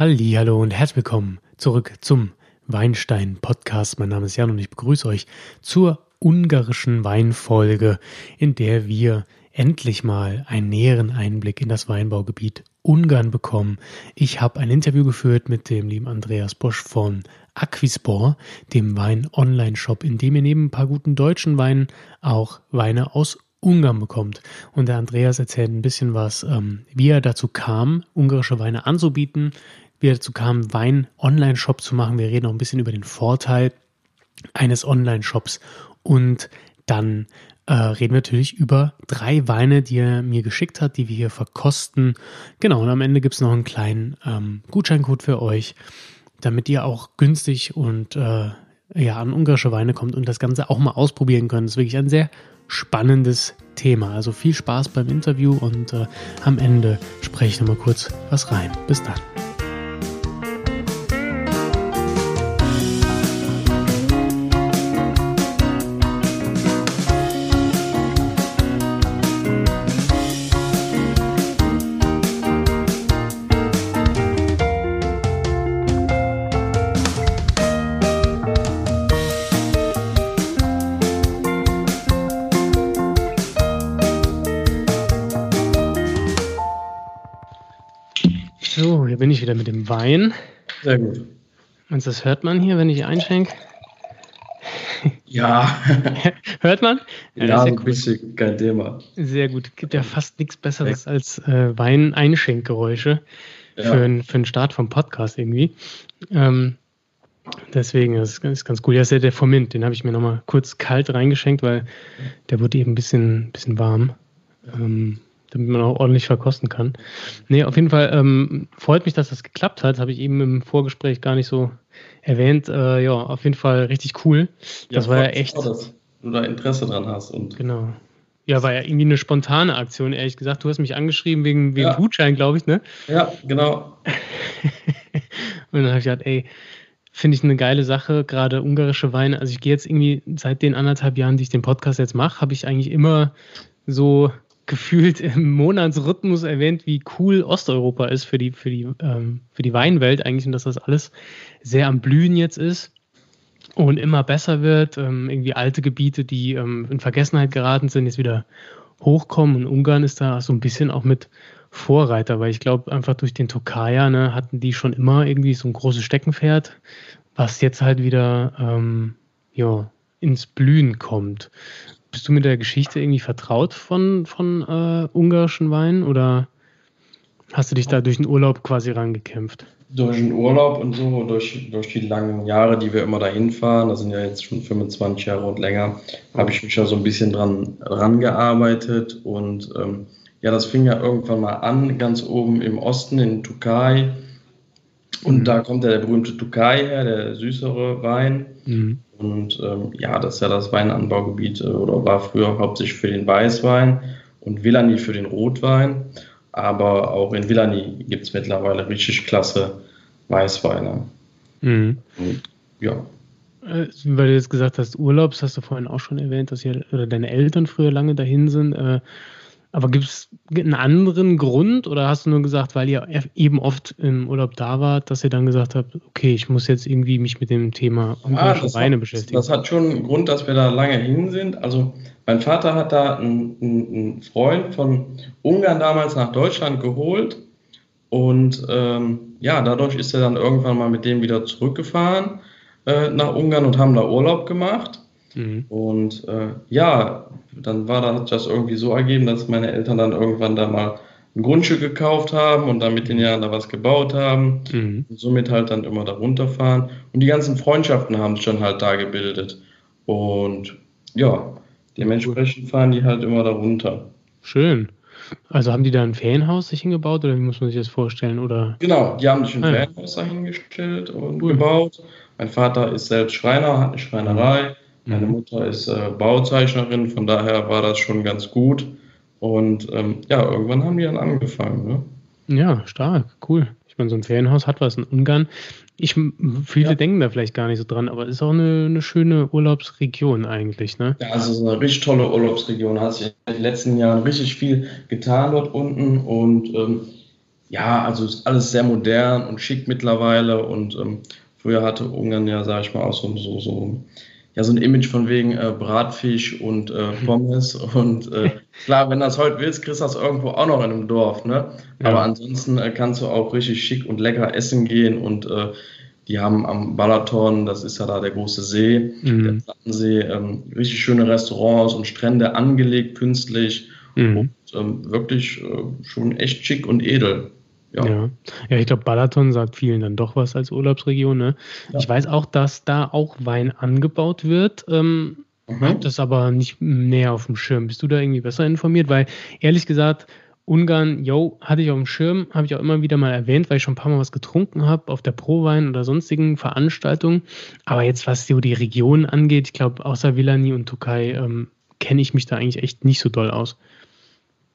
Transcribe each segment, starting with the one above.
Hallo und herzlich willkommen zurück zum Weinstein Podcast. Mein Name ist Jan und ich begrüße euch zur ungarischen Weinfolge, in der wir endlich mal einen näheren Einblick in das Weinbaugebiet Ungarn bekommen. Ich habe ein Interview geführt mit dem lieben Andreas Bosch von Aquispor, dem Wein-Online-Shop, in dem ihr neben ein paar guten deutschen Weinen auch Weine aus Ungarn bekommt. Und der Andreas erzählt ein bisschen was, ähm, wie er dazu kam, ungarische Weine anzubieten, wie er dazu kam, Wein-Online-Shop zu machen. Wir reden auch ein bisschen über den Vorteil eines Online-Shops und dann äh, reden wir natürlich über drei Weine, die er mir geschickt hat, die wir hier verkosten. Genau, und am Ende gibt es noch einen kleinen ähm, Gutscheincode für euch, damit ihr auch günstig und äh, ja, an ungarische Weine kommt und das Ganze auch mal ausprobieren könnt. Das ist wirklich ein sehr spannendes Thema. Also viel Spaß beim Interview und äh, am Ende spreche ich nochmal kurz was rein. Bis dann. Wieder mit dem Wein. Sehr gut. Und das hört man hier, wenn ich einschenke? Ja. hört man? Ja, ja ein cool. bisschen kein Thema. Sehr gut. Gibt ja fast nichts Besseres ja. als äh, Wein-Einschenkgeräusche ja. für, für einen Start vom Podcast irgendwie. Ähm, deswegen ist es ganz cool. Ja, ist ja der Formint. Den habe ich mir nochmal kurz kalt reingeschenkt, weil der wurde eben ein bisschen, bisschen warm. Ähm, damit man auch ordentlich verkosten kann. Nee, auf jeden Fall ähm, freut mich, dass das geklappt hat. Habe ich eben im Vorgespräch gar nicht so erwähnt. Äh, ja, auf jeden Fall richtig cool. Das ja, war ja echt. Auch, dass du da Interesse dran hast. Und genau. Ja, war ja irgendwie eine spontane Aktion, ehrlich gesagt. Du hast mich angeschrieben wegen, wegen ja. Gutschein, glaube ich, ne? Ja, genau. und dann habe ich gedacht, ey, finde ich eine geile Sache, gerade ungarische Weine. Also ich gehe jetzt irgendwie seit den anderthalb Jahren, die ich den Podcast jetzt mache, habe ich eigentlich immer so gefühlt im Monatsrhythmus erwähnt, wie cool Osteuropa ist für die, für die, ähm, für die Weinwelt eigentlich und dass das alles sehr am Blühen jetzt ist und immer besser wird. Ähm, irgendwie alte Gebiete, die ähm, in Vergessenheit geraten sind, jetzt wieder hochkommen und Ungarn ist da so ein bisschen auch mit Vorreiter, weil ich glaube, einfach durch den Tokaja ne, hatten die schon immer irgendwie so ein großes Steckenpferd, was jetzt halt wieder ähm, ja, ins Blühen kommt. Bist du mit der Geschichte irgendwie vertraut von, von äh, ungarischen Weinen oder hast du dich da durch den Urlaub quasi rangekämpft? Durch den Urlaub und so, durch, durch die langen Jahre, die wir immer dahin fahren, das sind ja jetzt schon 25 Jahre und länger, habe ich mich ja so ein bisschen dran rangearbeitet und ähm, ja, das fing ja irgendwann mal an, ganz oben im Osten in Türkei. Und mhm. da kommt ja der berühmte Türkei her, der süßere Wein. Mhm. Und ähm, ja, das ist ja das Weinanbaugebiet äh, oder war früher hauptsächlich für den Weißwein und Villani für den Rotwein. Aber auch in Villani gibt es mittlerweile richtig klasse Weißweine. Mhm. Und, ja. Äh, weil du jetzt gesagt hast, Urlaubs, hast du vorhin auch schon erwähnt, dass ihr, oder deine Eltern früher lange dahin sind. Äh, aber gibt es einen anderen Grund oder hast du nur gesagt, weil ihr eben oft im Urlaub da wart, dass ihr dann gesagt habt, okay, ich muss jetzt irgendwie mich mit dem Thema ungarische ah, Weine beschäftigen? Das hat schon einen Grund, dass wir da lange hin sind. Also mein Vater hat da einen, einen Freund von Ungarn damals nach Deutschland geholt und ähm, ja, dadurch ist er dann irgendwann mal mit dem wieder zurückgefahren äh, nach Ungarn und haben da Urlaub gemacht. Mhm. Und äh, ja, dann war das, das irgendwie so ergeben, dass meine Eltern dann irgendwann da mal ein Grundstück gekauft haben und dann mit den Jahren da was gebaut haben. Mhm. Und somit halt dann immer da runterfahren. Und die ganzen Freundschaften haben sich dann halt da gebildet. Und ja, dementsprechend fahren die halt immer da runter. Schön. Also haben die da ein Ferienhaus sich hingebaut oder wie muss man sich das vorstellen? Oder? Genau, die haben sich ein ah, Ferienhaus dahingestellt und cool. gebaut. Mein Vater ist selbst Schreiner, hat eine Schreinerei. Meine mhm. Mutter ist äh, Bauzeichnerin, von daher war das schon ganz gut. Und ähm, ja, irgendwann haben die dann angefangen. Ne? Ja, stark, cool. Ich meine, so ein Ferienhaus hat was in Ungarn. Ich, viele ja. denken da vielleicht gar nicht so dran, aber es ist auch eine, eine schöne Urlaubsregion eigentlich, ne? Ja, also es ist eine richtig tolle Urlaubsregion. Hat sich in den letzten Jahren richtig viel getan dort unten und ähm, ja, also ist alles sehr modern und schick mittlerweile und ähm, früher hatte Ungarn ja, sag ich mal, auch so, so, so ja, so ein Image von wegen äh, Bratfisch und äh, Pommes. Und äh, klar, wenn das heute willst, kriegst du das irgendwo auch noch in einem Dorf. Ne? Ja. Aber ansonsten äh, kannst du auch richtig schick und lecker essen gehen. Und äh, die haben am Balaton, das ist ja da der große See, mhm. der Plattensee, ähm, richtig schöne Restaurants und Strände angelegt künstlich. Mhm. Und ähm, wirklich äh, schon echt schick und edel. Ja. ja. ja, ich glaube, Balaton sagt vielen dann doch was als Urlaubsregion. Ne? Ja. Ich weiß auch, dass da auch Wein angebaut wird. Ähm, mhm. Hab das aber nicht näher auf dem Schirm. Bist du da irgendwie besser informiert? Weil ehrlich gesagt, Ungarn, yo, hatte ich auf dem Schirm, habe ich auch immer wieder mal erwähnt, weil ich schon ein paar Mal was getrunken habe auf der Prowein oder sonstigen Veranstaltungen. Aber jetzt, was so die Region angeht, ich glaube, außer Villani und Türkei ähm, kenne ich mich da eigentlich echt nicht so doll aus.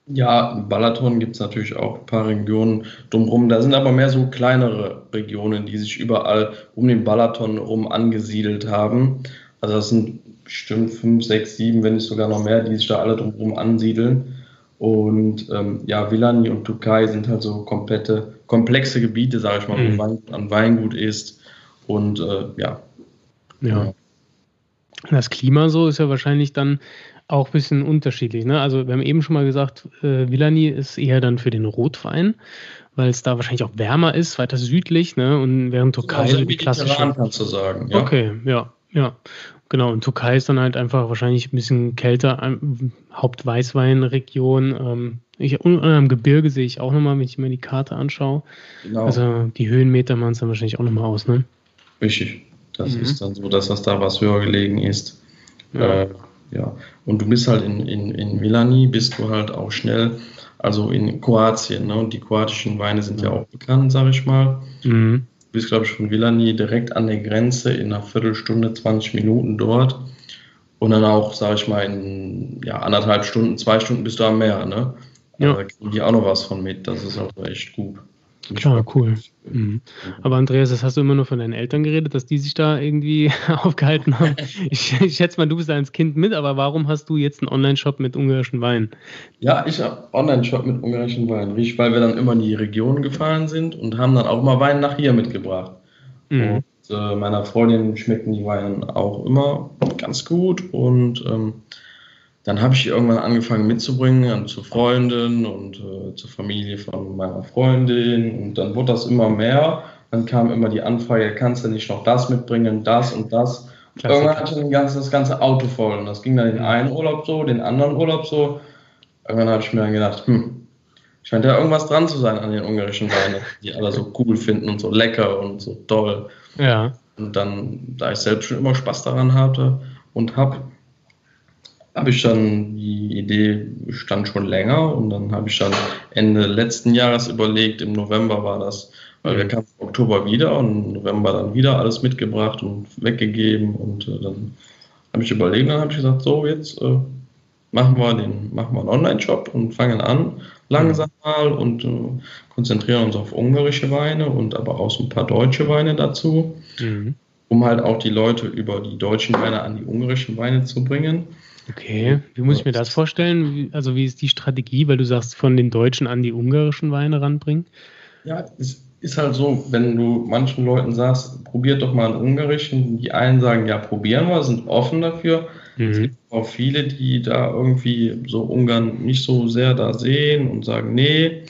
Ja, Balaton gibt es natürlich auch ein paar Regionen drumherum. Da sind aber mehr so kleinere Regionen, die sich überall um den Balaton rum angesiedelt haben. Also das sind bestimmt fünf, sechs, sieben, wenn nicht sogar noch mehr, die sich da alle drumherum ansiedeln. Und ähm, ja, Villani und Türkei sind halt so komplette, komplexe Gebiete, sage ich mal, mhm. wo Wein, an Weingut ist. Und äh, ja. Ja. Das Klima so ist ja wahrscheinlich dann auch ein bisschen unterschiedlich. Ne? Also wir haben eben schon mal gesagt, äh, Villani ist eher dann für den Rotwein, weil es da wahrscheinlich auch wärmer ist, weiter südlich, ne? Und während Türkei also die klassische. kannst du sagen. Ja. Okay, ja, ja. Genau, und Türkei ist dann halt einfach wahrscheinlich ein bisschen kälter, Hauptweißweinregion. Ähm, ich, am Gebirge sehe ich auch nochmal, wenn ich mir die Karte anschaue. Genau. Also die Höhenmeter machen es dann wahrscheinlich auch nochmal aus, ne? Richtig. Das mhm. ist dann so, dass das da was höher gelegen ist. Ja. Äh, ja. Und du bist halt in, in, in Milani, bist du halt auch schnell, also in Kroatien, ne? Und die kroatischen Weine sind ja auch bekannt, sag ich mal. Mhm. Du bist, glaube ich, von Vilani direkt an der Grenze in einer Viertelstunde, 20 Minuten dort. Und dann auch, sag ich mal, in ja, anderthalb Stunden, zwei Stunden bist du am Meer, ne? Ja. Da kriegen die auch noch was von mit. Das ist auch echt gut. Klar, cool. Mhm. Aber Andreas, das hast du immer nur von deinen Eltern geredet, dass die sich da irgendwie aufgehalten haben. Ich, ich schätze mal, du bist als Kind mit, aber warum hast du jetzt einen Online-Shop mit ungarischen Weinen? Ja, ich habe Online-Shop mit ungarischen Weinen, weil wir dann immer in die Region gefahren sind und haben dann auch mal Wein nach hier mitgebracht. Mhm. Und äh, meiner Freundin schmecken die Weine auch immer ganz gut und ähm, dann habe ich irgendwann angefangen mitzubringen zu Freunden und äh, zur Familie von meiner Freundin und dann wurde das immer mehr. Dann kam immer die Anfrage, kannst du nicht noch das mitbringen, das und das. Klasse. Irgendwann hatte ich ganze, das ganze Auto voll und das ging dann den einen Urlaub so, den anderen Urlaub so. Irgendwann habe ich mir dann gedacht, hm, scheint ja irgendwas dran zu sein an den ungarischen Weinen, die alle so cool finden und so lecker und so toll. Ja. Und dann, da ich selbst schon immer Spaß daran hatte und habe, habe ich dann, die Idee stand schon länger und dann habe ich dann Ende letzten Jahres überlegt, im November war das, weil wir kamen im Oktober wieder und im November dann wieder alles mitgebracht und weggegeben und äh, dann habe ich überlegt, dann habe ich gesagt, so jetzt äh, machen wir den, machen wir einen Online-Shop und fangen an langsam mal und äh, konzentrieren uns auf ungarische Weine und aber auch so ein paar deutsche Weine dazu, mhm. um halt auch die Leute über die deutschen Weine an die ungarischen Weine zu bringen. Okay, wie muss ich mir das vorstellen? Also wie ist die Strategie, weil du sagst, von den deutschen an die ungarischen Weine ranbringen? Ja, es ist halt so, wenn du manchen Leuten sagst, probiert doch mal einen ungarischen, die einen sagen, ja, probieren wir, sind offen dafür. Mhm. Es gibt auch viele, die da irgendwie so Ungarn nicht so sehr da sehen und sagen, nee.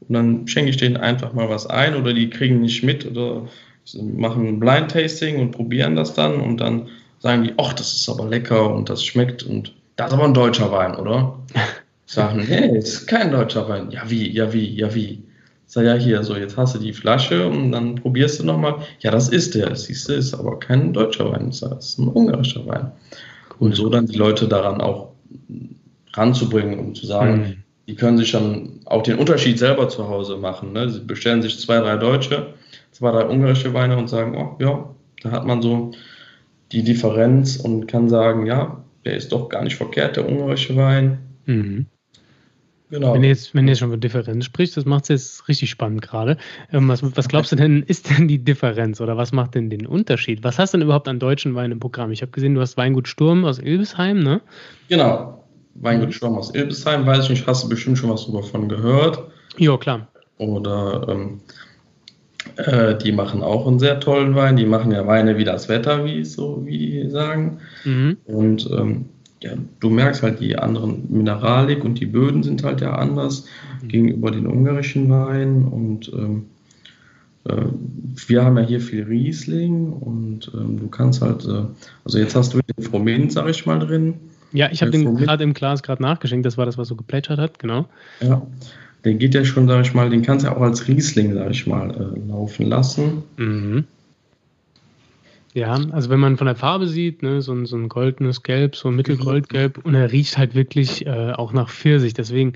Und dann schenke ich denen einfach mal was ein oder die kriegen nicht mit oder machen ein Blind Tasting und probieren das dann und dann sagen die, ach, das ist aber lecker und das schmeckt und das ist aber ein deutscher Wein, oder? Sagen, nee, ist kein deutscher Wein. Ja, wie, ja, wie, ja, wie. Sag ja, hier, so, jetzt hast du die Flasche und dann probierst du nochmal. Ja, das ist der. Siehst du, ist aber kein deutscher Wein, das ist ein ungarischer Wein. Und so dann die Leute daran auch ranzubringen, um zu sagen, mhm. die können sich dann auch den Unterschied selber zu Hause machen. Ne? Sie bestellen sich zwei, drei deutsche, zwei, drei ungarische Weine und sagen, oh ja, da hat man so die Differenz und kann sagen, ja, der ist doch gar nicht verkehrt, der ungarische Wein. Mhm. Genau. Wenn du jetzt, wenn du jetzt schon über Differenz sprichst, das macht es jetzt richtig spannend gerade. Ähm, was, was, glaubst du denn, ist denn die Differenz oder was macht denn den Unterschied? Was hast du denn überhaupt an deutschen Weinen im Programm? Ich habe gesehen, du hast Weingut Sturm aus Ilbesheim, ne? Genau. Weingut Sturm aus Ilbesheim, weiß ich nicht, hast du bestimmt schon was davon gehört. Ja, klar. Oder ähm, äh, die machen auch einen sehr tollen Wein. Die machen ja Weine wie das Wetter, wie so wie die sagen. Mhm. Und ähm, ja, du merkst halt die anderen Mineralik und die Böden sind halt ja anders mhm. gegenüber den ungarischen Weinen. Und ähm, äh, wir haben ja hier viel Riesling und ähm, du kannst halt, äh, also jetzt hast du den Froment, sag ich mal, drin. Ja, ich habe den gerade im Glas gerade nachgeschenkt, das war das, was so geplätschert hat, genau. Ja, den geht ja schon, sag ich mal, den kannst du ja auch als Riesling, sag ich mal, äh, laufen lassen. Mhm. Ja, also wenn man von der Farbe sieht, ne, so, ein, so ein goldenes Gelb, so ein mittelgoldgelb und er riecht halt wirklich äh, auch nach Pfirsich. Deswegen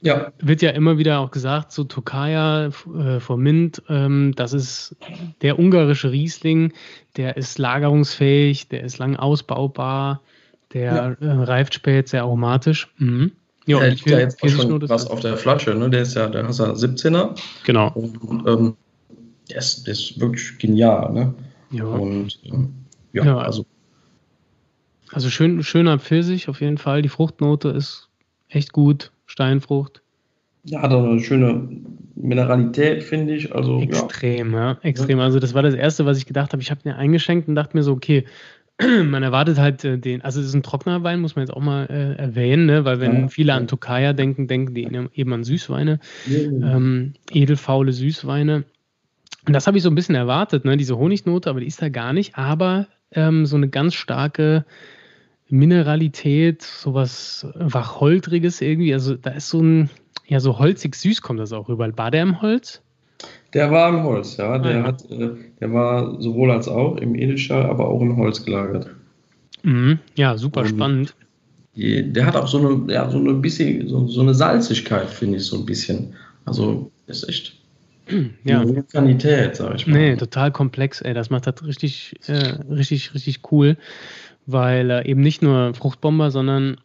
ja. wird ja immer wieder auch gesagt, so Tokaja äh, vor Mint, ähm, das ist der ungarische Riesling, der ist lagerungsfähig, der ist lang ausbaubar, der ja. äh, reift spät, sehr aromatisch. Mhm. Ja, der liegt ja jetzt auch schon was auf der Flasche, ne? Der ist ja, der hast ja 17er. Genau. Und, ähm, der, ist, der ist wirklich genial, ne? Ja. Und ähm, ja, ja, also. Also schön, schöner Pfirsich auf jeden Fall. Die Fruchtnote ist echt gut. Steinfrucht. Ja, hat auch eine schöne Mineralität, finde ich. Also, extrem, ja. ja. Extrem. Also, das war das Erste, was ich gedacht habe. Ich habe den eingeschenkt und dachte mir so, okay, man erwartet halt äh, den, also es ist ein trockener Wein, muss man jetzt auch mal äh, erwähnen, ne? weil wenn ja. viele an Tokaja denken, denken die eben an Süßweine, ja. ähm, edelfaule Süßweine. Und das habe ich so ein bisschen erwartet, ne? diese Honignote, aber die ist da gar nicht. Aber ähm, so eine ganz starke Mineralität, sowas Wacholtriges irgendwie. Also da ist so ein, ja, so holzig süß kommt das auch rüber. War der im Holz? Der war im Holz, ja. Der, ah, ja. Hat, äh, der war sowohl als auch im Edelstahl, aber auch im Holz gelagert. Mhm. Ja, super Und spannend. Der hat auch so eine, ja, so eine bisschen, so, so eine Salzigkeit, finde ich, so ein bisschen. Also ist echt ja. Vulkanität, sag ich mal. Nee, total komplex, ey. Das macht das richtig, äh, richtig, richtig cool, weil äh, eben nicht nur Fruchtbomber, sondern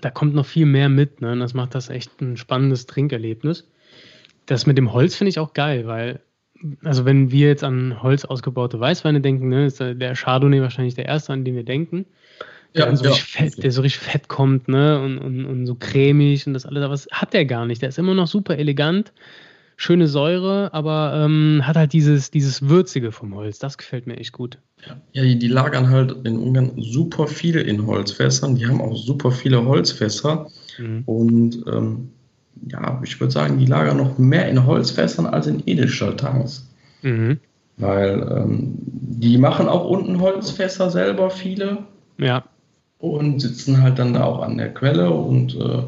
da kommt noch viel mehr mit. Ne? Und das macht das echt ein spannendes Trinkerlebnis. Das mit dem Holz finde ich auch geil, weil, also wenn wir jetzt an Holz ausgebaute Weißweine denken, ne, ist der Chardonnay wahrscheinlich der erste, an den wir denken. Der, ja, so ja. fett, der so richtig fett kommt, ne? Und, und, und so cremig und das alles. Aber das hat der gar nicht. Der ist immer noch super elegant schöne Säure, aber ähm, hat halt dieses, dieses Würzige vom Holz. Das gefällt mir echt gut. Ja, die, die lagern halt in Ungarn super viel in Holzfässern. Die haben auch super viele Holzfässer. Mhm. Und ähm, ja, ich würde sagen, die lagern noch mehr in Holzfässern als in Edelstahltanks. Mhm. Weil ähm, die machen auch unten Holzfässer selber, viele. Ja. Und sitzen halt dann da auch an der Quelle und äh,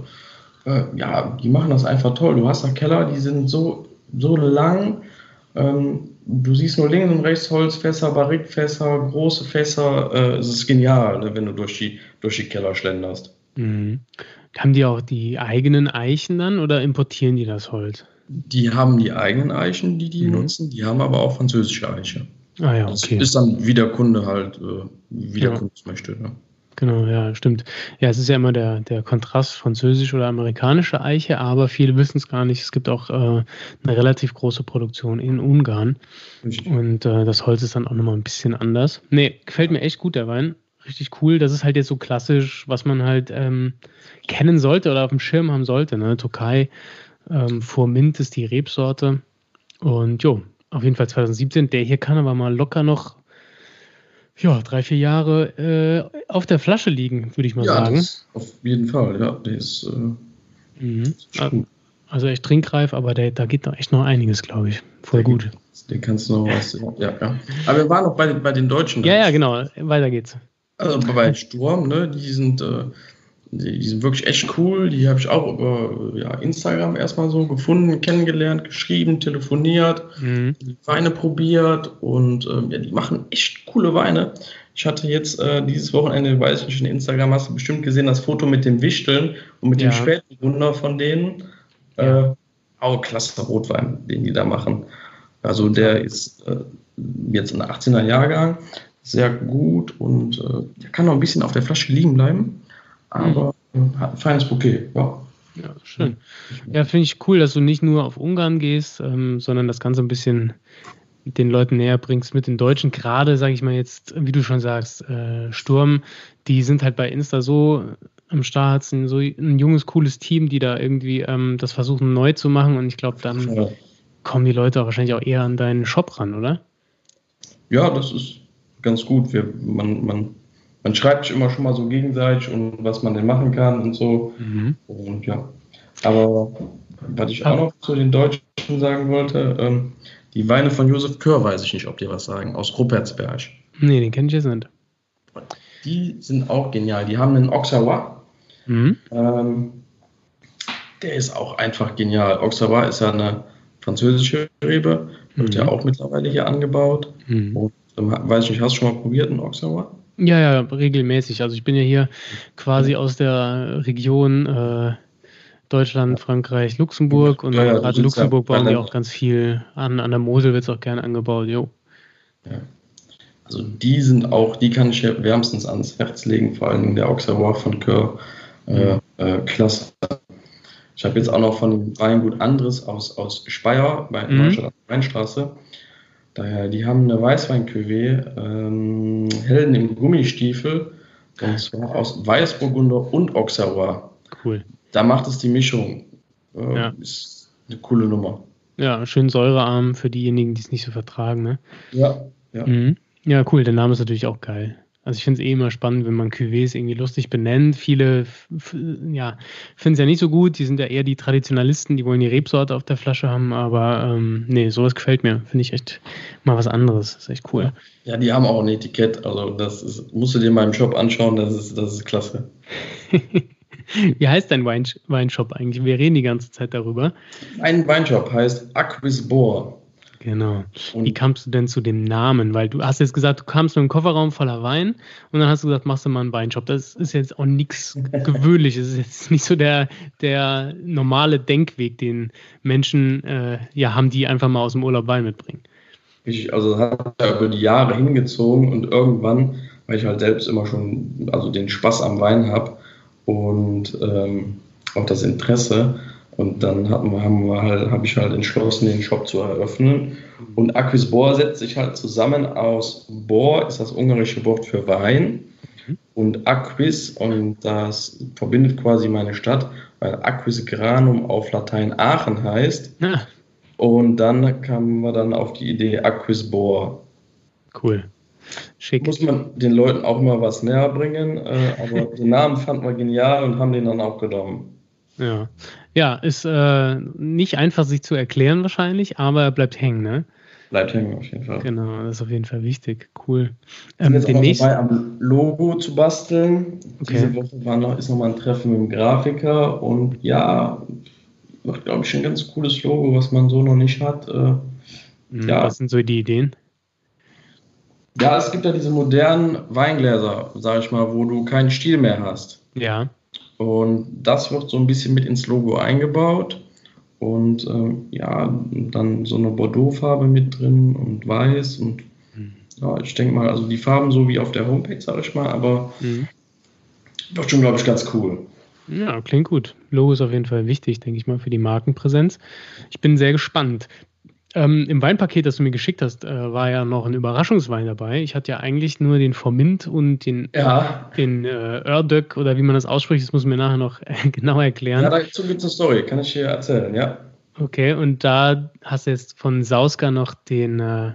äh, ja, die machen das einfach toll. Du hast da Keller, die sind so, so lang. Ähm, du siehst nur links und rechts Holzfässer, Barrikfässer, große Fässer. Äh, es ist genial, ne, wenn du durch die, durch die Keller schlenderst. Mhm. Haben die auch die eigenen Eichen dann oder importieren die das Holz? Die haben die eigenen Eichen, die die mhm. nutzen. Die haben aber auch französische Eiche. Ah ja, okay. Das ist dann, wie der Kunde halt, äh, wie der ja. Kunde es möchte. Ne? Genau, ja, stimmt. Ja, es ist ja immer der, der Kontrast französische oder amerikanische Eiche, aber viele wissen es gar nicht. Es gibt auch äh, eine relativ große Produktion in Ungarn. Richtig. Und äh, das Holz ist dann auch nochmal ein bisschen anders. Nee, gefällt mir echt gut, der Wein. Richtig cool. Das ist halt jetzt so klassisch, was man halt ähm, kennen sollte oder auf dem Schirm haben sollte. Ne? Türkei ähm, vor Mint ist die Rebsorte. Und jo, auf jeden Fall 2017. Der hier kann aber mal locker noch ja, drei, vier Jahre äh, auf der Flasche liegen, würde ich mal ja, sagen. auf jeden Fall, ja. Der ist, äh, mhm. ist Also echt trinkreif, aber der, da geht noch echt noch einiges, glaube ich. Voll der gut. den kannst du noch was. Ja, ja. Aber wir waren noch bei, bei den Deutschen. Ja, ja, genau. Weiter geht's. Also bei Sturm, ne, die sind, äh, die, die, sind wirklich echt cool. Die habe ich auch über ja, Instagram erstmal so gefunden, kennengelernt, geschrieben, telefoniert, mhm. Weine probiert und ähm, ja, die machen echt coole Weine. Ich hatte jetzt äh, dieses Wochenende, weiß ich nicht, in Instagram hast du bestimmt gesehen, das Foto mit dem Wichteln und mit ja. dem Spätburgunder von denen. Äh, auch klasse Rotwein, den die da machen. Also der ist äh, jetzt ein 18er Jahrgang, sehr gut und äh, kann noch ein bisschen auf der Flasche liegen bleiben aber mhm. hat ein feines Bouquet, ja. Ja, schön. Ja, finde ich cool, dass du nicht nur auf Ungarn gehst, ähm, sondern das Ganze ein bisschen den Leuten näher bringst mit den Deutschen. Gerade, sage ich mal jetzt, wie du schon sagst, äh, Sturm, die sind halt bei Insta so am Start, sind so ein junges, cooles Team, die da irgendwie ähm, das versuchen neu zu machen und ich glaube, dann ja. kommen die Leute auch wahrscheinlich auch eher an deinen Shop ran, oder? Ja, das ist ganz gut. Wir, man, man, man schreibt sich immer schon mal so gegenseitig und was man denn machen kann und so. Mhm. Und ja. Aber was ich auch noch zu den Deutschen sagen wollte, ähm, die Weine von Josef Kör weiß ich nicht, ob die was sagen, aus Ruppertsberg. Nee, den kenne ich jetzt nicht. Die sind auch genial. Die haben einen Auxerrois. Mhm. Ähm, der ist auch einfach genial. Auxerrois ist ja eine französische Rebe, wird mhm. ja auch mittlerweile hier angebaut. Mhm. Und, weiß ich nicht, hast du schon mal probiert, einen Auxerrois? Ja, ja, regelmäßig. Also ich bin ja hier quasi aus der Region äh, Deutschland, Frankreich, Luxemburg und ja, ja, gerade Luxemburg bauen die auch ganz viel an. An der Mosel wird es auch gerne angebaut, jo. Ja. Also die sind auch, die kann ich wärmstens ans Herz legen, vor allem der Auxerrois von Coeur. Äh, mhm. äh, klasse. Ich habe jetzt auch noch von Weingut Andres aus, aus Speyer bei mhm. Neustadt Weinstraße. Daher, die haben eine weißwein ähm, Helden im Gummistiefel, und zwar aus Weißburgunder und Auxerrois. Cool da macht es die Mischung. Äh, ja. Ist eine coole Nummer. Ja, schön säurearm für diejenigen, die es nicht so vertragen. Ne? Ja, ja. Mhm. Ja, cool. Der Name ist natürlich auch geil. Also ich finde es eh immer spannend, wenn man Cuvées irgendwie lustig benennt. Viele ja, finden es ja nicht so gut. Die sind ja eher die Traditionalisten, die wollen die Rebsorte auf der Flasche haben. Aber ähm, nee, sowas gefällt mir. Finde ich echt mal was anderes. Das ist echt cool. Ja, die haben auch ein Etikett. Also das ist, musst du dir mal im Shop anschauen. Das ist, das ist klasse. Wie heißt dein Wein Weinshop eigentlich? Wir reden die ganze Zeit darüber. Ein Weinshop heißt Aquisbor. Genau. Und Wie kamst du denn zu dem Namen? Weil du hast jetzt gesagt, du kamst mit einem Kofferraum voller Wein und dann hast du gesagt, machst du mal einen Weinshop. Das ist jetzt auch nichts Gewöhnliches. Das ist jetzt nicht so der, der normale Denkweg, den Menschen äh, ja haben, die einfach mal aus dem Urlaub Wein mitbringen. Ich, also das hat ja über die Jahre hingezogen und irgendwann, weil ich halt selbst immer schon also den Spaß am Wein habe, und ähm, auch das Interesse. Und dann haben wir, halt, habe ich halt entschlossen, den Shop zu eröffnen. Und Aquisbor setzt sich halt zusammen aus Bor, ist das ungarische Wort für Wein, und Aquis, und das verbindet quasi meine Stadt, weil Aquis Granum auf Latein Aachen heißt. Ja. Und dann kamen wir dann auf die Idee Aquisbor. Cool. Schick. Muss man den Leuten auch mal was näher bringen, äh, aber den Namen fanden wir genial und haben den dann auch genommen. Ja, ja ist äh, nicht einfach sich zu erklären wahrscheinlich, aber er bleibt hängen, ne? Bleibt hängen auf jeden Fall. Genau, das ist auf jeden Fall wichtig. Cool. Ähm, ich bin jetzt auch dabei, am Logo zu basteln. Okay. Diese Woche war noch, ist nochmal ein Treffen mit dem Grafiker und ja, macht, glaube ich, ein ganz cooles Logo, was man so noch nicht hat. Äh, hm, ja. Was sind so die Ideen? Ja, es gibt ja diese modernen Weingläser, sag ich mal, wo du keinen Stiel mehr hast. Ja. Und das wird so ein bisschen mit ins Logo eingebaut. Und ähm, ja, dann so eine Bordeaux-Farbe mit drin und weiß. Und mhm. ja, ich denke mal, also die Farben so wie auf der Homepage, sag ich mal, aber mhm. wird schon, glaube ich, ganz cool. Ja, klingt gut. Logo ist auf jeden Fall wichtig, denke ich mal, für die Markenpräsenz. Ich bin sehr gespannt. Ähm, Im Weinpaket, das du mir geschickt hast, äh, war ja noch ein Überraschungswein dabei. Ich hatte ja eigentlich nur den Formint und den, ja. den äh, Erdök oder wie man das ausspricht, das muss mir nachher noch äh, genau erklären. Ja, dazu gibt es eine Story, kann ich dir erzählen, ja. Okay, und da hast du jetzt von Sauska noch den äh,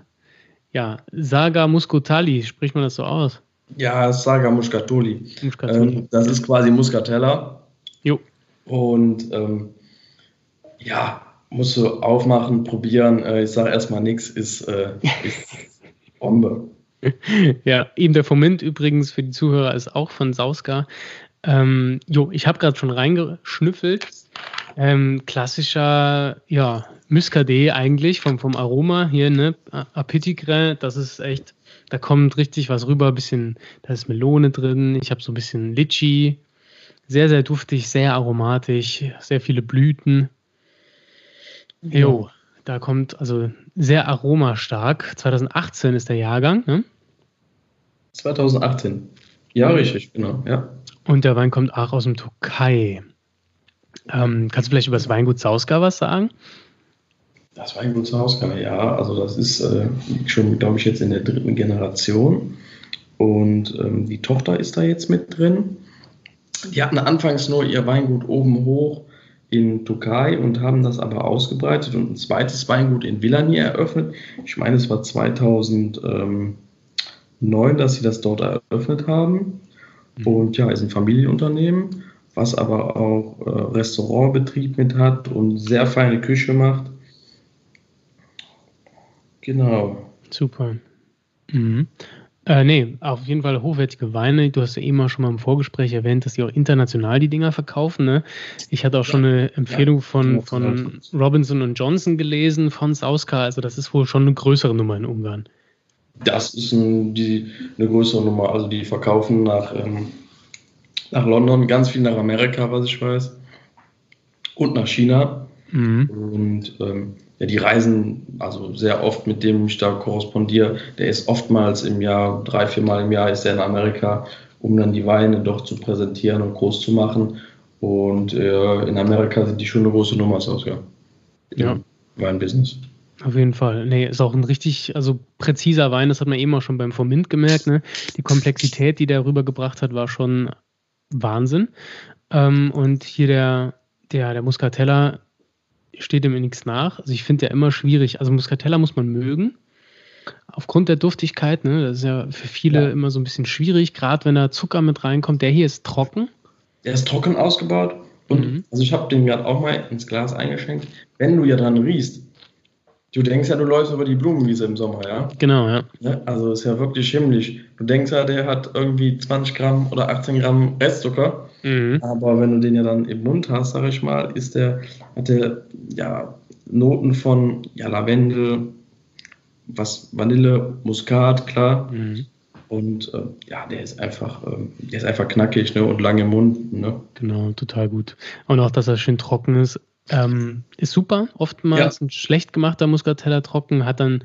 ja, Saga Muscatali, spricht man das so aus? Ja, Saga Muscatoli. Muscatoli. Ähm, das ist quasi Muscatella. Jo. Und ähm, ja, musst du aufmachen, probieren. Äh, ich sage erstmal nichts, ist, äh, ist Bombe. Ja, eben der Foment übrigens für die Zuhörer ist auch von Sauska. Ähm, jo, ich habe gerade schon reingeschnüffelt. Ähm, klassischer, ja, Muscadet eigentlich vom, vom Aroma hier, ne? Apitigre, das ist echt, da kommt richtig was rüber, bisschen, da ist Melone drin, ich habe so ein bisschen Litchi, sehr, sehr duftig, sehr aromatisch, sehr viele Blüten. Jo, da kommt also sehr aromastark. 2018 ist der Jahrgang, ne? 2018. Ja, richtig, genau, ja. Und der Wein kommt auch aus dem Türkei. Ähm, kannst du vielleicht über das Weingut Sauska was sagen? Das Weingut Sauska, ja, also das ist äh, schon, glaube ich, jetzt in der dritten Generation. Und ähm, die Tochter ist da jetzt mit drin. Die hatten anfangs nur ihr Weingut oben hoch in Türkei und haben das aber ausgebreitet und ein zweites Weingut in Villani eröffnet. Ich meine, es war 2009, dass sie das dort eröffnet haben. Mhm. Und ja, ist ein Familienunternehmen, was aber auch äh, Restaurantbetrieb mit hat und sehr feine Küche macht. Genau. Super. Mhm. Äh, nee, auf jeden Fall hochwertige Weine. Du hast ja eben auch schon mal im Vorgespräch erwähnt, dass die auch international die Dinger verkaufen. Ne? Ich hatte auch schon eine Empfehlung von, von Robinson und Johnson gelesen, von Sauska. Also das ist wohl schon eine größere Nummer in Ungarn. Das ist ein, die, eine größere Nummer. Also die verkaufen nach, ähm, nach London, ganz viel nach Amerika, was ich weiß. Und nach China. Mhm. Und ähm, ja, die reisen also sehr oft, mit dem ich da korrespondiere. Der ist oftmals im Jahr, drei, vier Mal im Jahr ist er in Amerika, um dann die Weine doch zu präsentieren und groß zu machen. Und äh, in Amerika sind die schon eine große Nummer, aus, ja. Ja. Weinbusiness. Auf jeden Fall. Nee, ist auch ein richtig, also präziser Wein, das hat man eben auch schon beim Formint gemerkt. Ne? Die Komplexität, die der rübergebracht hat, war schon Wahnsinn. Ähm, und hier der, der, der Muscatella steht dem nichts nach. Also ich finde ja immer schwierig. Also Muscatella muss man mögen. Aufgrund der Duftigkeit, ne, das ist ja für viele ja. immer so ein bisschen schwierig, gerade wenn da Zucker mit reinkommt. Der hier ist trocken. Der ist trocken ausgebaut. Und mhm. also ich habe den gerade auch mal ins Glas eingeschenkt. Wenn du ja dran riechst, Du denkst ja, du läufst über die Blumenwiese im Sommer, ja? Genau, ja. ja also ist ja wirklich himmlisch. Du denkst ja, der hat irgendwie 20 Gramm oder 18 Gramm Restzucker. Mhm. Aber wenn du den ja dann im Mund hast, sag ich mal, ist der, hat der ja Noten von ja, Lavendel, was Vanille, Muskat, klar. Mhm. Und äh, ja, der ist einfach, äh, der ist einfach knackig ne? und lang im Mund. Ne? Genau, total gut. Und auch, dass er schön trocken ist. Ähm, ist super. Oftmals ja. ein schlecht gemachter Muscatella trocken, hat dann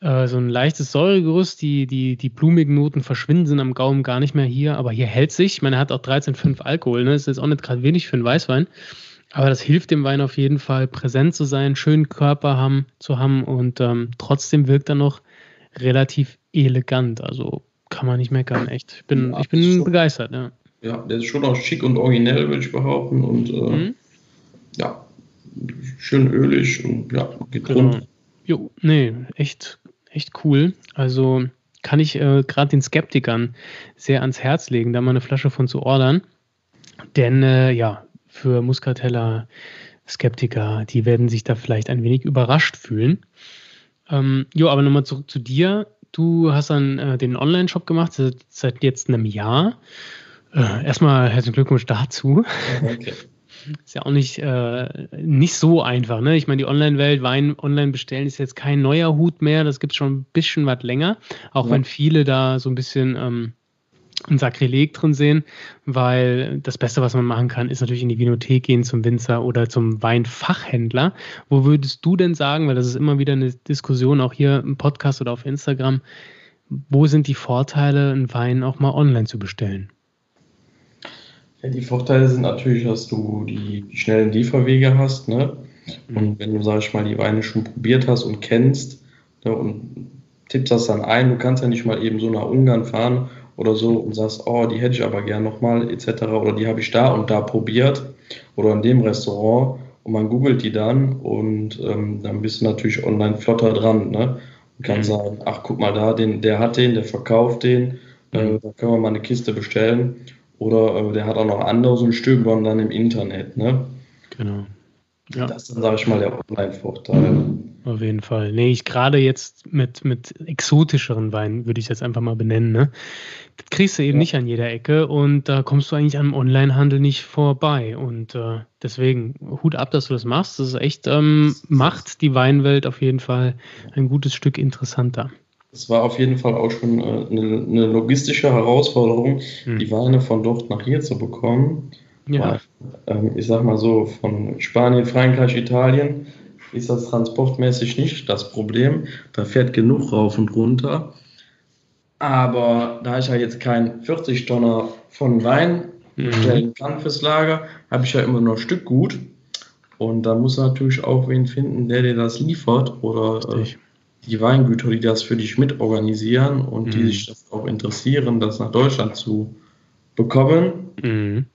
äh, so ein leichtes Säuregerüst. Die, die, die blumigen Noten verschwinden, sind am Gaumen gar nicht mehr hier. Aber hier hält sich. Ich meine, er hat auch 13,5 Alkohol. Ne? Das ist jetzt auch nicht gerade wenig für einen Weißwein. Aber das hilft dem Wein auf jeden Fall, präsent zu sein, schönen Körper haben, zu haben und ähm, trotzdem wirkt er noch relativ elegant. Also kann man nicht meckern, echt. Ich bin, ja, ich bin schon, begeistert, ja. Ja, der ist schon auch schick und originell, würde ich behaupten. Und äh, mhm. ja, schön ölig und ja, geht genau. rund. Jo, nee, echt, echt cool. Also kann ich äh, gerade den Skeptikern sehr ans Herz legen, da mal eine Flasche von zu ordern. Denn äh, ja, für Muscatella Skeptiker, die werden sich da vielleicht ein wenig überrascht fühlen. Ähm, jo, aber nochmal zurück zu dir. Du hast dann äh, den Online-Shop gemacht seit, seit, jetzt einem Jahr. Äh, erstmal herzlichen Glückwunsch dazu. Okay. Ist ja auch nicht, äh, nicht so einfach. Ne? Ich meine, die Online-Welt, Wein online bestellen, ist jetzt kein neuer Hut mehr. Das gibt es schon ein bisschen was länger. Auch ja. wenn viele da so ein bisschen ähm, ein Sakrileg drin sehen, weil das Beste, was man machen kann, ist natürlich in die Vinothek gehen zum Winzer oder zum Weinfachhändler. Wo würdest du denn sagen, weil das ist immer wieder eine Diskussion, auch hier im Podcast oder auf Instagram, wo sind die Vorteile, einen Wein auch mal online zu bestellen? Ja, die Vorteile sind natürlich, dass du die, die schnellen Lieferwege hast. Ne? Mhm. Und wenn du, sag ich mal, die Weine schon probiert hast und kennst ne, und tippst das dann ein, du kannst ja nicht mal eben so nach Ungarn fahren oder so und sagst, oh, die hätte ich aber gern nochmal etc. oder die habe ich da und da probiert oder in dem Restaurant und man googelt die dann und ähm, dann bist du natürlich online flotter dran. Ne? Und kann mhm. sagen, ach guck mal da, den, der hat den, der verkauft den, äh, mhm. da können wir mal eine Kiste bestellen oder äh, der hat auch noch andere so ein Stöbern dann im Internet. Ne? Genau. Ja. Das ist dann, sage ich mal, der Online-Vorteil. Auf jeden Fall. Nee, ich gerade jetzt mit, mit exotischeren Weinen, würde ich es jetzt einfach mal benennen, ne? Das kriegst du eben ja. nicht an jeder Ecke und da kommst du eigentlich am Online-Handel nicht vorbei. Und äh, deswegen Hut ab, dass du das machst. Das ist echt, ähm, macht die Weinwelt auf jeden Fall ein gutes Stück interessanter. Es war auf jeden Fall auch schon äh, eine, eine logistische Herausforderung, hm. die Weine von dort nach hier zu bekommen. Ja. Weil, ähm, ich sag mal so, von Spanien, Frankreich, Italien ist das transportmäßig nicht das Problem. Da fährt genug rauf und runter. Aber da ich ja jetzt kein 40 Tonner von Wein mhm. stellen kann fürs Lager, habe ich ja immer nur Stückgut. Und da muss natürlich auch wen finden, der dir das liefert oder äh, die Weingüter, die das für dich mitorganisieren und mhm. die sich das auch interessieren, das nach Deutschland zu bekommen. Mhm.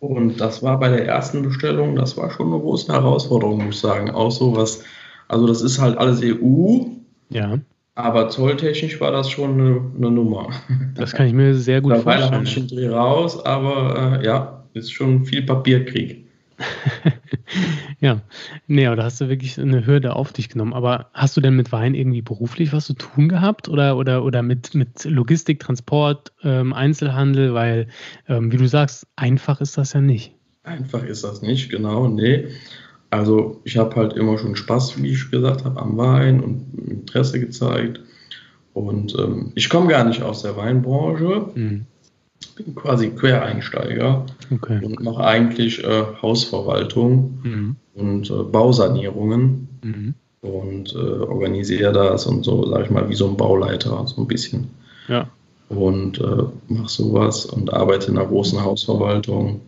Und das war bei der ersten Bestellung, das war schon eine große Herausforderung, muss ich sagen. Auch so was, also das ist halt alles EU. Ja. Aber zolltechnisch war das schon eine, eine Nummer. Das kann ich mir sehr gut vorstellen. Da schon Dreh raus, aber äh, ja, ist schon viel Papierkrieg. ja, nee, aber da hast du wirklich eine Hürde auf dich genommen. Aber hast du denn mit Wein irgendwie beruflich was zu tun gehabt oder, oder, oder mit, mit Logistik, Transport, ähm, Einzelhandel? Weil, ähm, wie du sagst, einfach ist das ja nicht. Einfach ist das nicht, genau, nee. Also ich habe halt immer schon Spaß, wie ich gesagt habe, am Wein und Interesse gezeigt. Und ähm, ich komme gar nicht aus der Weinbranche. Mhm bin quasi Quereinsteiger okay. und mache eigentlich äh, Hausverwaltung mhm. und äh, Bausanierungen mhm. und äh, organisiere das und so, sage ich mal, wie so ein Bauleiter, so ein bisschen. Ja. Und äh, mache sowas und arbeite in einer großen Hausverwaltung.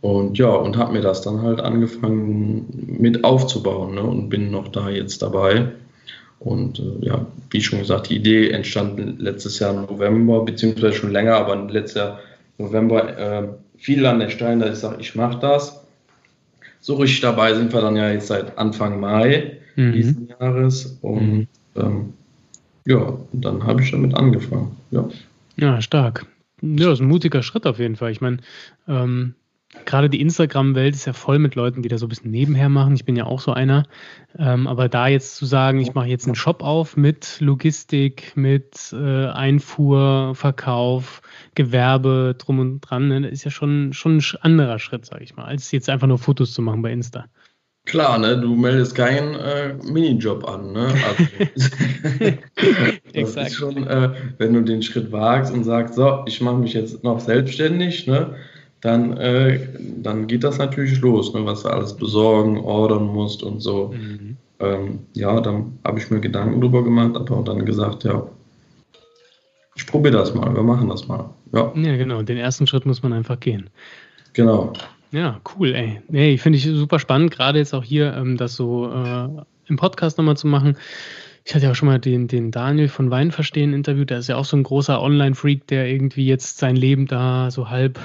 Und ja, und habe mir das dann halt angefangen mit aufzubauen ne, und bin noch da jetzt dabei. Und äh, ja, wie schon gesagt, die Idee entstand letztes Jahr im November, beziehungsweise schon länger, aber letztes Jahr November äh, fiel an der Stein, dass ich sage, ich mache das. So richtig dabei sind wir dann ja jetzt seit Anfang Mai mhm. diesen Jahres. Und mhm. ähm, ja, dann habe ich damit angefangen. Ja. ja, stark. Ja, das ist ein mutiger Schritt auf jeden Fall. Ich meine, ähm, gerade die Instagram-Welt ist ja voll mit Leuten, die da so ein bisschen nebenher machen. Ich bin ja auch so einer. Ähm, aber da jetzt zu sagen, ich mache jetzt einen Shop auf mit Logistik, mit äh, Einfuhr, Verkauf, Gewerbe drum und dran, ne, ist ja schon, schon ein anderer Schritt, sage ich mal, als jetzt einfach nur Fotos zu machen bei Insta. Klar, ne, du meldest keinen äh, Minijob an, ne? Also. Schon, äh, wenn du den Schritt wagst und sagst, so, ich mache mich jetzt noch selbstständig, ne? Dann, äh, dann geht das natürlich los, ne, was du alles besorgen, ordern musst und so. Mhm. Ähm, ja, dann habe ich mir Gedanken drüber gemacht, aber dann gesagt, ja, ich probiere das mal, wir machen das mal. Ja. ja, genau, den ersten Schritt muss man einfach gehen. Genau. Ja, cool, ey. Nee, finde ich super spannend, gerade jetzt auch hier ähm, das so äh, im Podcast nochmal zu machen. Ich hatte ja auch schon mal den, den Daniel von Wein verstehen interviewt. Der ist ja auch so ein großer Online-Freak, der irgendwie jetzt sein Leben da so halb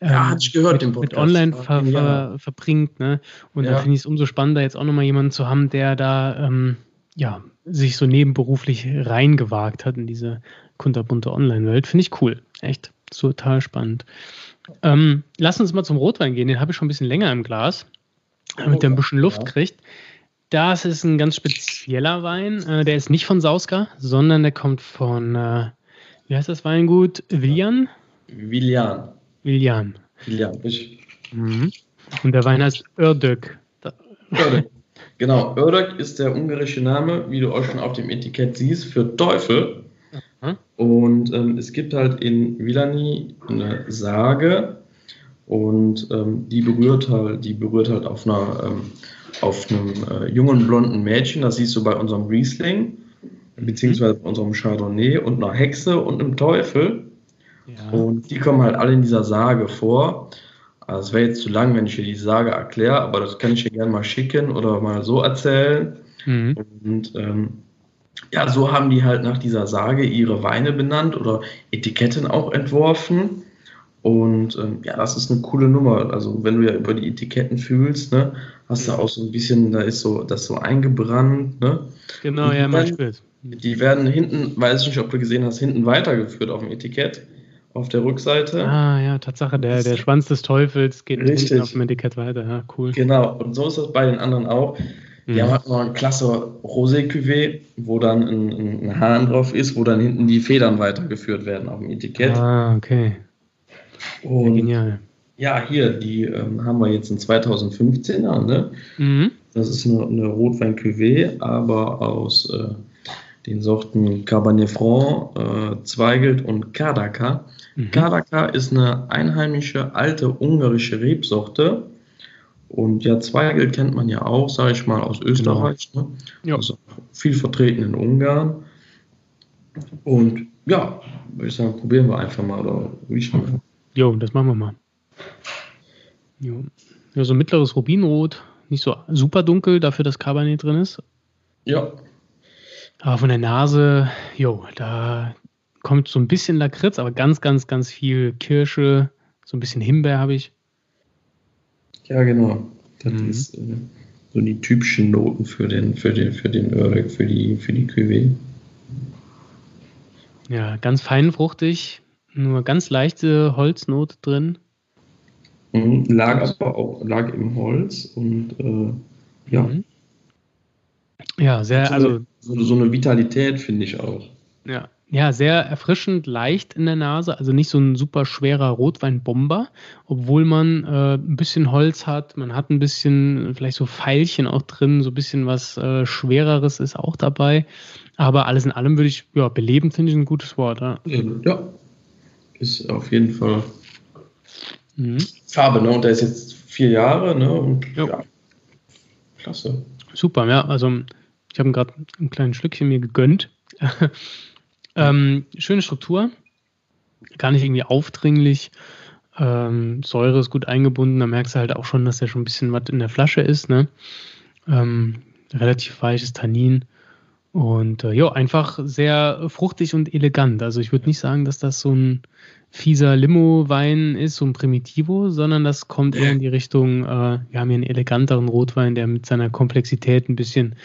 ja, ähm, hatte ich gehört, mit, mit online ver, ver, verbringt. Ne? Und ja. da finde ich es umso spannender, jetzt auch nochmal jemanden zu haben, der da ähm, ja, sich so nebenberuflich reingewagt hat in diese kunterbunte Online-Welt. Finde ich cool. Echt total spannend. Ähm, lass uns mal zum Rotwein gehen. Den habe ich schon ein bisschen länger im Glas, damit der ein bisschen Luft ja. kriegt. Das ist ein ganz spezieller Wein. Äh, der ist nicht von Sauska, sondern der kommt von, äh, wie heißt das Weingut? Villian? Villian. Viljan. Viljan, ich. Mhm. Und der Wein heißt Ördök. Ördök. Genau, Ördök ist der ungarische Name, wie du auch schon auf dem Etikett siehst, für Teufel. Mhm. Und ähm, es gibt halt in Villani eine Sage und ähm, die berührt halt, die berührt halt auf einer ähm, auf einem äh, jungen blonden Mädchen, das siehst du bei unserem Riesling, beziehungsweise bei unserem Chardonnay und einer Hexe und einem Teufel. Ja. Und die kommen halt alle in dieser Sage vor. Also es wäre jetzt zu lang, wenn ich hier die Sage erkläre, aber das kann ich dir gerne mal schicken oder mal so erzählen. Mhm. Und ähm, ja, so haben die halt nach dieser Sage ihre Weine benannt oder Etiketten auch entworfen. Und ähm, ja, das ist eine coole Nummer. Also wenn du ja über die Etiketten fühlst, ne, hast du auch so ein bisschen, da ist so das so eingebrannt, ne? Genau, ja, man spürt. Die werden hinten, weiß ich nicht, ob du gesehen hast, hinten weitergeführt auf dem Etikett auf der Rückseite. Ah ja, Tatsache, der, der Schwanz des Teufels geht Richtig. auf dem Etikett weiter. Ja, cool. Genau, und so ist das bei den anderen auch. Die mhm. haben halt noch ein klasse Rosé-Cuvée, wo dann ein, ein Hahn drauf ist, wo dann hinten die Federn weitergeführt werden auf dem Etikett. Ah, okay. Und ja, genial. Ja, hier, die ähm, haben wir jetzt in 2015er, ne? Mhm. Das ist eine, eine Rotwein-Cuvée, aber aus äh, den Sorten Cabernet Franc, äh, Zweigelt und Kardaka. Mhm. Kardaka ist eine einheimische alte ungarische Rebsorte. Und ja, Zweigelt kennt man ja auch, sage ich mal, aus Österreich. Genau. Ne? Ja. Also viel vertreten in Ungarn. Und ja, würde ich sagen, probieren wir einfach mal. Oder wie schon. Jo, das machen wir mal. Jo. Ja, so mittleres Rubinrot, nicht so super dunkel, dafür, dass Cabernet drin ist. Ja. Aber von der Nase, jo, da kommt so ein bisschen Lakritz, aber ganz, ganz, ganz viel Kirsche, so ein bisschen Himbeer habe ich. Ja, genau. Das mhm. ist äh, so die typischen Noten für den, für den, für den Örek, für die, für die Cuvée. Ja, ganz fein fruchtig, nur ganz leichte Holznote drin. Mhm, lag aber auch lag im Holz und äh, ja. Mhm. Ja, sehr, so also. so, so eine Vitalität finde ich auch. Ja, ja, sehr erfrischend leicht in der Nase, also nicht so ein super schwerer Rotweinbomber, obwohl man äh, ein bisschen Holz hat, man hat ein bisschen, vielleicht so Pfeilchen auch drin, so ein bisschen was äh, Schwereres ist auch dabei. Aber alles in allem würde ich, ja, belebend finde ich ein gutes Wort. Ja, ja. ist auf jeden Fall mhm. Farbe, ne? Und der ist jetzt vier Jahre, ne? Und ja, ja klasse. Super, ja, also ich habe gerade ein kleines Schlückchen mir gegönnt. Ähm, schöne Struktur, gar nicht irgendwie aufdringlich. Ähm, Säure ist gut eingebunden, da merkst du halt auch schon, dass da schon ein bisschen was in der Flasche ist. Ne? Ähm, relativ weiches Tannin. Und äh, ja, einfach sehr fruchtig und elegant. Also ich würde nicht sagen, dass das so ein fieser Limo-Wein ist, so ein Primitivo, sondern das kommt eher in die Richtung, äh, wir haben hier einen eleganteren Rotwein, der mit seiner Komplexität ein bisschen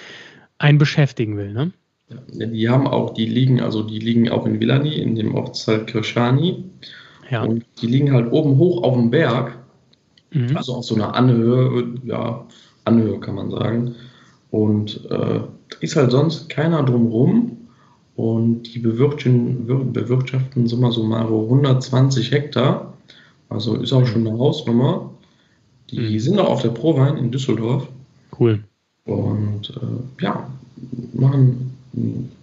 einen beschäftigen will. Ne? Ja, die haben auch, die liegen, also die liegen auch in Villani, in dem Ortsteil Kirschani. Ja. Und die liegen halt oben hoch auf dem Berg, mhm. also auf so einer Anhöhe, ja, Anhöhe kann man sagen. Und äh, ist halt sonst keiner drumrum. Und die bewirtschaften, bewirtschaften summa summarum 120 Hektar. Also ist auch schon eine Hausnummer. Die mhm. sind auch auf der Prowein in Düsseldorf. Cool. Und äh, ja, machen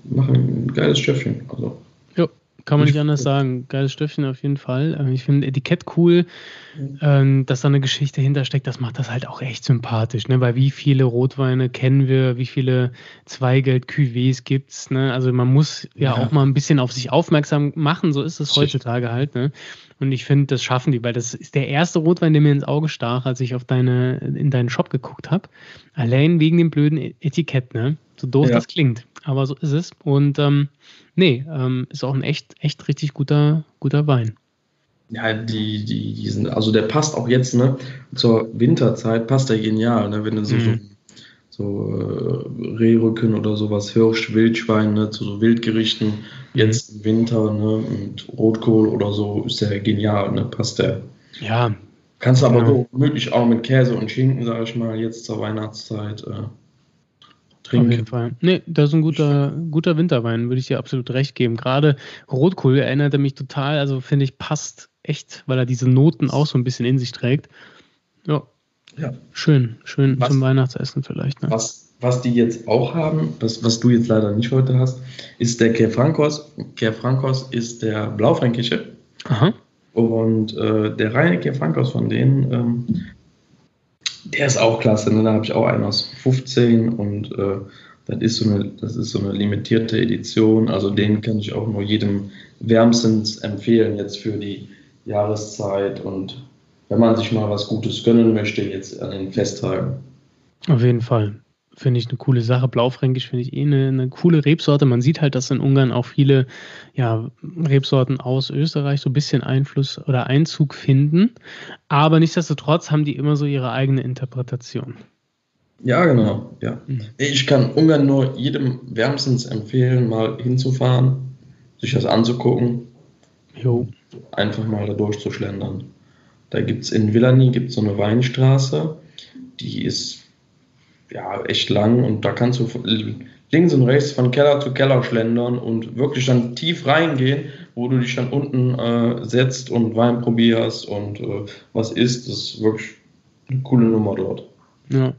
machen ein geiles Stöffchen. Also, ja, kann man nicht anders sagen. Geiles Stöffchen auf jeden Fall. Ähm, ich finde Etikett cool, mhm. dass da eine Geschichte hintersteckt. Das macht das halt auch echt sympathisch. Ne? Weil wie viele Rotweine kennen wir, wie viele Zweigeld-Cuvées gibt es. Ne? Also man muss ja, ja, auch mal ein bisschen auf sich aufmerksam machen. So ist es heutzutage halt. Ne? Und ich finde, das schaffen die, weil das ist der erste Rotwein, der mir ins Auge stach, als ich auf deine, in deinen Shop geguckt habe. Allein wegen dem blöden Etikett, ne? So doof ja. das klingt. Aber so ist es. Und ähm, nee, ähm, ist auch ein echt, echt richtig guter, guter Wein. Ja, die, die, die sind, also der passt auch jetzt, ne? Zur Winterzeit passt der genial, ne? Wenn du so, mhm. so, so äh, Rehrücken oder sowas, Hirsch, Wildschwein, ne? Zu so Wildgerichten Jetzt im Winter ne, mit Rotkohl oder so ist der genial, ne? Passt der. Ja. Kannst du aber genau. so möglich auch mit Käse und Schinken, sage ich mal, jetzt zur Weihnachtszeit äh, trinken. Auf jeden Fall. Nee, das ist ein guter, guter Winterwein, würde ich dir absolut recht geben. Gerade Rotkohl erinnert er mich total, also finde ich, passt echt, weil er diese Noten auch so ein bisschen in sich trägt. Ja. Ja. Schön, schön was, zum Weihnachtsessen vielleicht. Ne? Was, was die jetzt auch haben, das, was du jetzt leider nicht heute hast, ist der Kerfrankos. Kerfrankos ist der Blaufränkische. Aha. Und äh, der reine Kerfrankos von denen, ähm, der ist auch klasse. Ne? Da habe ich auch einen aus 15 und äh, das, ist so eine, das ist so eine limitierte Edition. Also den kann ich auch nur jedem wärmstens empfehlen jetzt für die Jahreszeit und wenn man sich mal was Gutes gönnen möchte, jetzt an den Festtagen. Auf jeden Fall finde ich eine coole Sache. Blaufränkisch finde ich eh eine, eine, coole Rebsorte. Man sieht halt, dass in Ungarn auch viele ja, Rebsorten aus Österreich so ein bisschen Einfluss oder Einzug finden. Aber nichtsdestotrotz haben die immer so ihre eigene Interpretation. Ja, genau. Ja. Mhm. Ich kann Ungarn nur jedem wärmstens empfehlen, mal hinzufahren, sich das anzugucken. Jo. Einfach mal da durchzuschlendern. Da gibt es in Villani gibt's so eine Weinstraße, die ist ja, echt lang und da kannst du links und rechts von Keller zu Keller schlendern und wirklich dann tief reingehen, wo du dich dann unten äh, setzt und Wein probierst und äh, was isst. Das ist wirklich eine coole Nummer dort. Ja.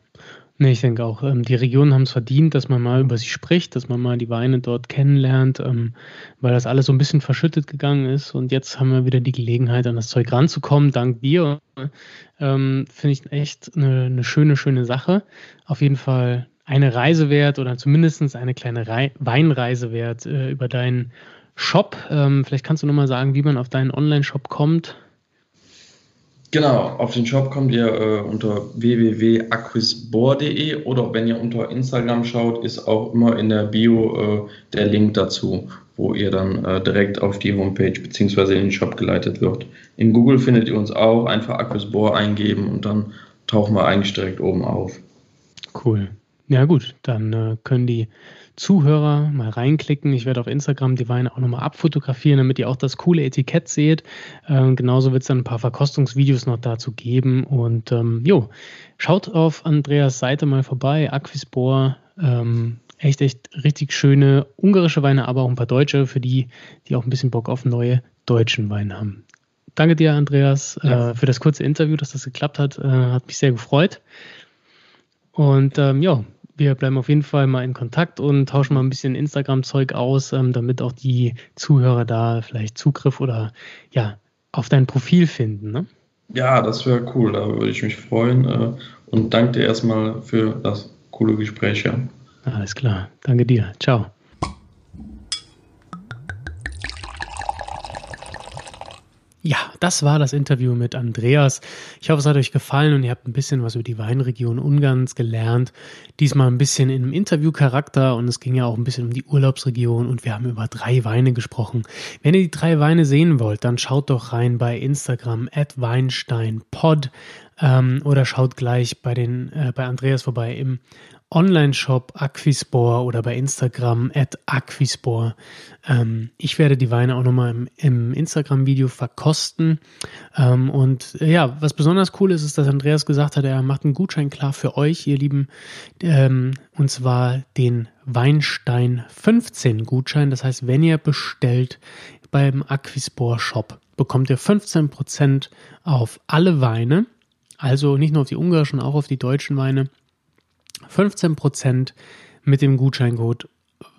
Nee, ich denke auch, ähm, die Regionen haben es verdient, dass man mal über sie spricht, dass man mal die Weine dort kennenlernt, ähm, weil das alles so ein bisschen verschüttet gegangen ist. Und jetzt haben wir wieder die Gelegenheit, an das Zeug ranzukommen, dank dir. Ähm, Finde ich echt eine, eine, schöne, schöne Sache. Auf jeden Fall eine Reise wert oder zumindest eine kleine Rei Weinreise wert äh, über deinen Shop. Ähm, vielleicht kannst du nochmal sagen, wie man auf deinen Online-Shop kommt. Genau, auf den Shop kommt ihr äh, unter www.acquisbor.de oder wenn ihr unter Instagram schaut, ist auch immer in der Bio äh, der Link dazu. wo ihr dann äh, direkt auf die Homepage bzw. in den Shop geleitet wird. In Google findet ihr uns auch, einfach Aquisbohr eingeben und dann tauchen wir eigentlich direkt oben auf. Cool. Ja gut, dann äh, können die Zuhörer mal reinklicken. Ich werde auf Instagram die Weine auch nochmal abfotografieren, damit ihr auch das coole Etikett seht. Ähm, genauso wird es dann ein paar Verkostungsvideos noch dazu geben. Und ähm, jo, schaut auf Andreas Seite mal vorbei, Aquisbor. Ähm, echt, echt richtig schöne ungarische Weine, aber auch ein paar deutsche, für die, die auch ein bisschen Bock auf neue deutschen Weine haben. Danke dir, Andreas, ja. äh, für das kurze Interview, dass das geklappt hat. Äh, hat mich sehr gefreut. Und ähm, ja, wir bleiben auf jeden Fall mal in Kontakt und tauschen mal ein bisschen Instagram-Zeug aus, ähm, damit auch die Zuhörer da vielleicht Zugriff oder ja, auf dein Profil finden. Ne? Ja, das wäre cool, da würde ich mich freuen. Äh, und danke dir erstmal für das coole Gespräch. Ja. Alles klar, danke dir. Ciao. Ja, das war das Interview mit Andreas. Ich hoffe, es hat euch gefallen und ihr habt ein bisschen was über die Weinregion Ungarns gelernt. Diesmal ein bisschen in einem Interviewcharakter und es ging ja auch ein bisschen um die Urlaubsregion und wir haben über drei Weine gesprochen. Wenn ihr die drei Weine sehen wollt, dann schaut doch rein bei Instagram at weinsteinpod ähm, oder schaut gleich bei den äh, bei Andreas vorbei im Online-Shop Aquispor oder bei Instagram at Aquispor. Ähm, ich werde die Weine auch nochmal im, im Instagram-Video verkosten. Ähm, und äh, ja, was besonders cool ist, ist, dass Andreas gesagt hat, er macht einen Gutschein klar für euch, ihr Lieben. Ähm, und zwar den Weinstein 15 Gutschein. Das heißt, wenn ihr bestellt beim Aquispor Shop, bekommt ihr 15% auf alle Weine. Also nicht nur auf die ungarischen, auch auf die deutschen Weine. 15% mit dem Gutscheincode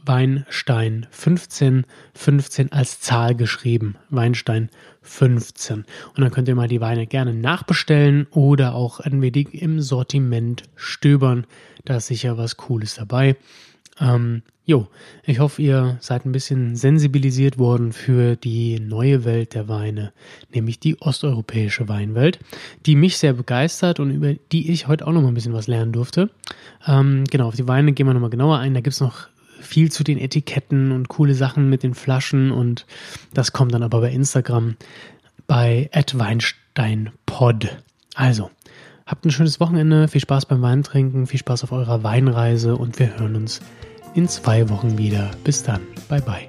Weinstein 15, 15 als Zahl geschrieben. Weinstein 15. Und dann könnt ihr mal die Weine gerne nachbestellen oder auch ein wenig im Sortiment stöbern. Da ist sicher was Cooles dabei. Ähm, jo, ich hoffe, ihr seid ein bisschen sensibilisiert worden für die neue Welt der Weine, nämlich die osteuropäische Weinwelt, die mich sehr begeistert und über die ich heute auch noch mal ein bisschen was lernen durfte. Ähm, genau, auf die Weine gehen wir nochmal genauer ein. Da gibt es noch viel zu den Etiketten und coole Sachen mit den Flaschen und das kommt dann aber bei Instagram bei @weinsteinpod. Also, Habt ein schönes Wochenende, viel Spaß beim Weintrinken, viel Spaß auf eurer Weinreise und wir hören uns in zwei Wochen wieder. Bis dann, bye bye.